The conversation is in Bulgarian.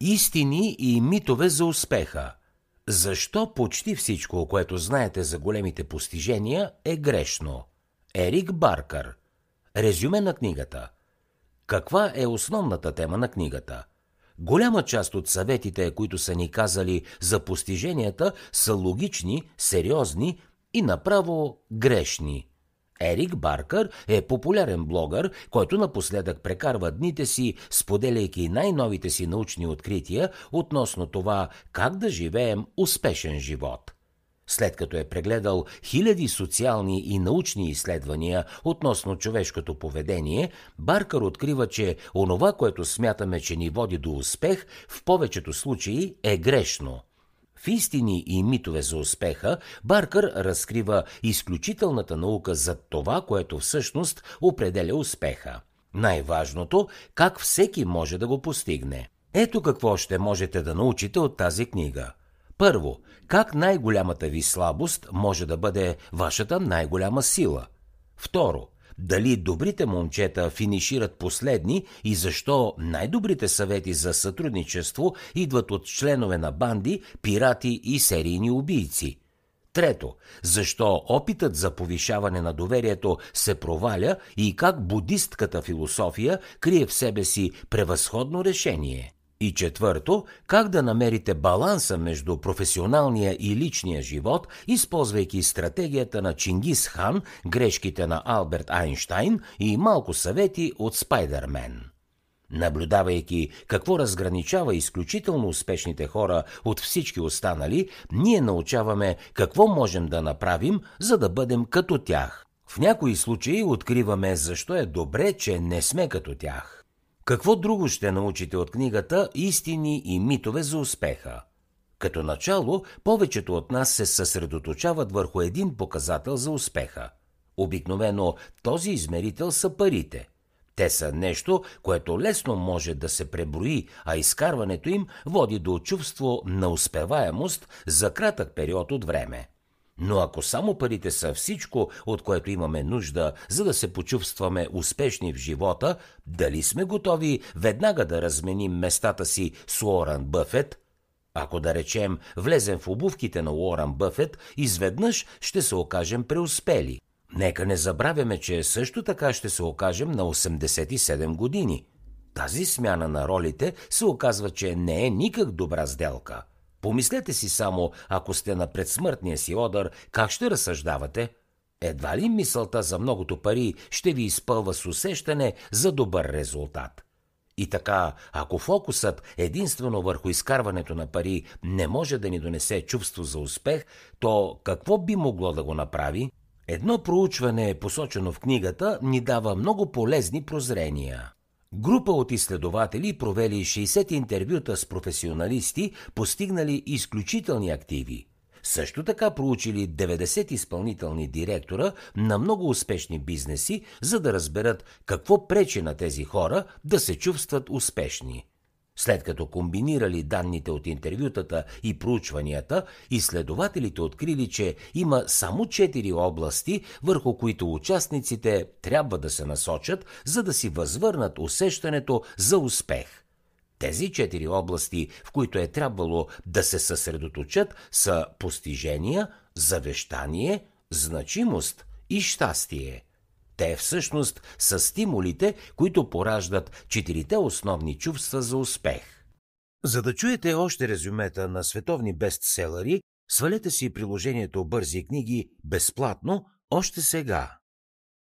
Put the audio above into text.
Истини и митове за успеха. Защо почти всичко, което знаете за големите постижения, е грешно? Ерик Баркър. Резюме на книгата. Каква е основната тема на книгата? Голяма част от съветите, които са ни казали за постиженията, са логични, сериозни и направо грешни – Ерик Баркър е популярен блогър, който напоследък прекарва дните си, споделяйки най-новите си научни открития относно това как да живеем успешен живот. След като е прегледал хиляди социални и научни изследвания относно човешкото поведение, Баркър открива, че онова, което смятаме, че ни води до успех, в повечето случаи е грешно – в истини и митове за успеха, Баркър разкрива изключителната наука за това, което всъщност определя успеха. Най-важното – как всеки може да го постигне. Ето какво ще можете да научите от тази книга. Първо, как най-голямата ви слабост може да бъде вашата най-голяма сила. Второ, дали добрите момчета финишират последни и защо най-добрите съвети за сътрудничество идват от членове на банди, пирати и серийни убийци. Трето, защо опитът за повишаване на доверието се проваля и как будистката философия крие в себе си превъзходно решение. И четвърто, как да намерите баланса между професионалния и личния живот, използвайки стратегията на Чингис Хан, грешките на Алберт Айнштайн и малко съвети от Спайдермен. Наблюдавайки какво разграничава изключително успешните хора от всички останали, ние научаваме какво можем да направим, за да бъдем като тях. В някои случаи откриваме защо е добре, че не сме като тях. Какво друго ще научите от книгата Истини и митове за успеха? Като начало, повечето от нас се съсредоточават върху един показател за успеха. Обикновено този измерител са парите. Те са нещо, което лесно може да се преброи, а изкарването им води до чувство на успеваемост за кратък период от време. Но ако само парите са всичко, от което имаме нужда, за да се почувстваме успешни в живота, дали сме готови веднага да разменим местата си с Уорън Бъфет? Ако да речем влезем в обувките на Уорън Бъфет, изведнъж ще се окажем преуспели. Нека не забравяме, че също така ще се окажем на 87 години. Тази смяна на ролите се оказва, че не е никак добра сделка – Помислете си само, ако сте на предсмъртния си одър, как ще разсъждавате? Едва ли мисълта за многото пари ще ви изпълва с усещане за добър резултат? И така, ако фокусът единствено върху изкарването на пари не може да ни донесе чувство за успех, то какво би могло да го направи? Едно проучване, посочено в книгата, ни дава много полезни прозрения. Група от изследователи провели 60 интервюта с професионалисти, постигнали изключителни активи. Също така проучили 90 изпълнителни директора на много успешни бизнеси, за да разберат какво пречи на тези хора да се чувстват успешни. След като комбинирали данните от интервютата и проучванията, изследователите открили, че има само четири области, върху които участниците трябва да се насочат, за да си възвърнат усещането за успех. Тези четири области, в които е трябвало да се съсредоточат, са постижения, завещание, значимост и щастие. Те всъщност са стимулите, които пораждат четирите основни чувства за успех. За да чуете още резюмета на световни бестселери, свалете си приложението Бързи книги безплатно още сега.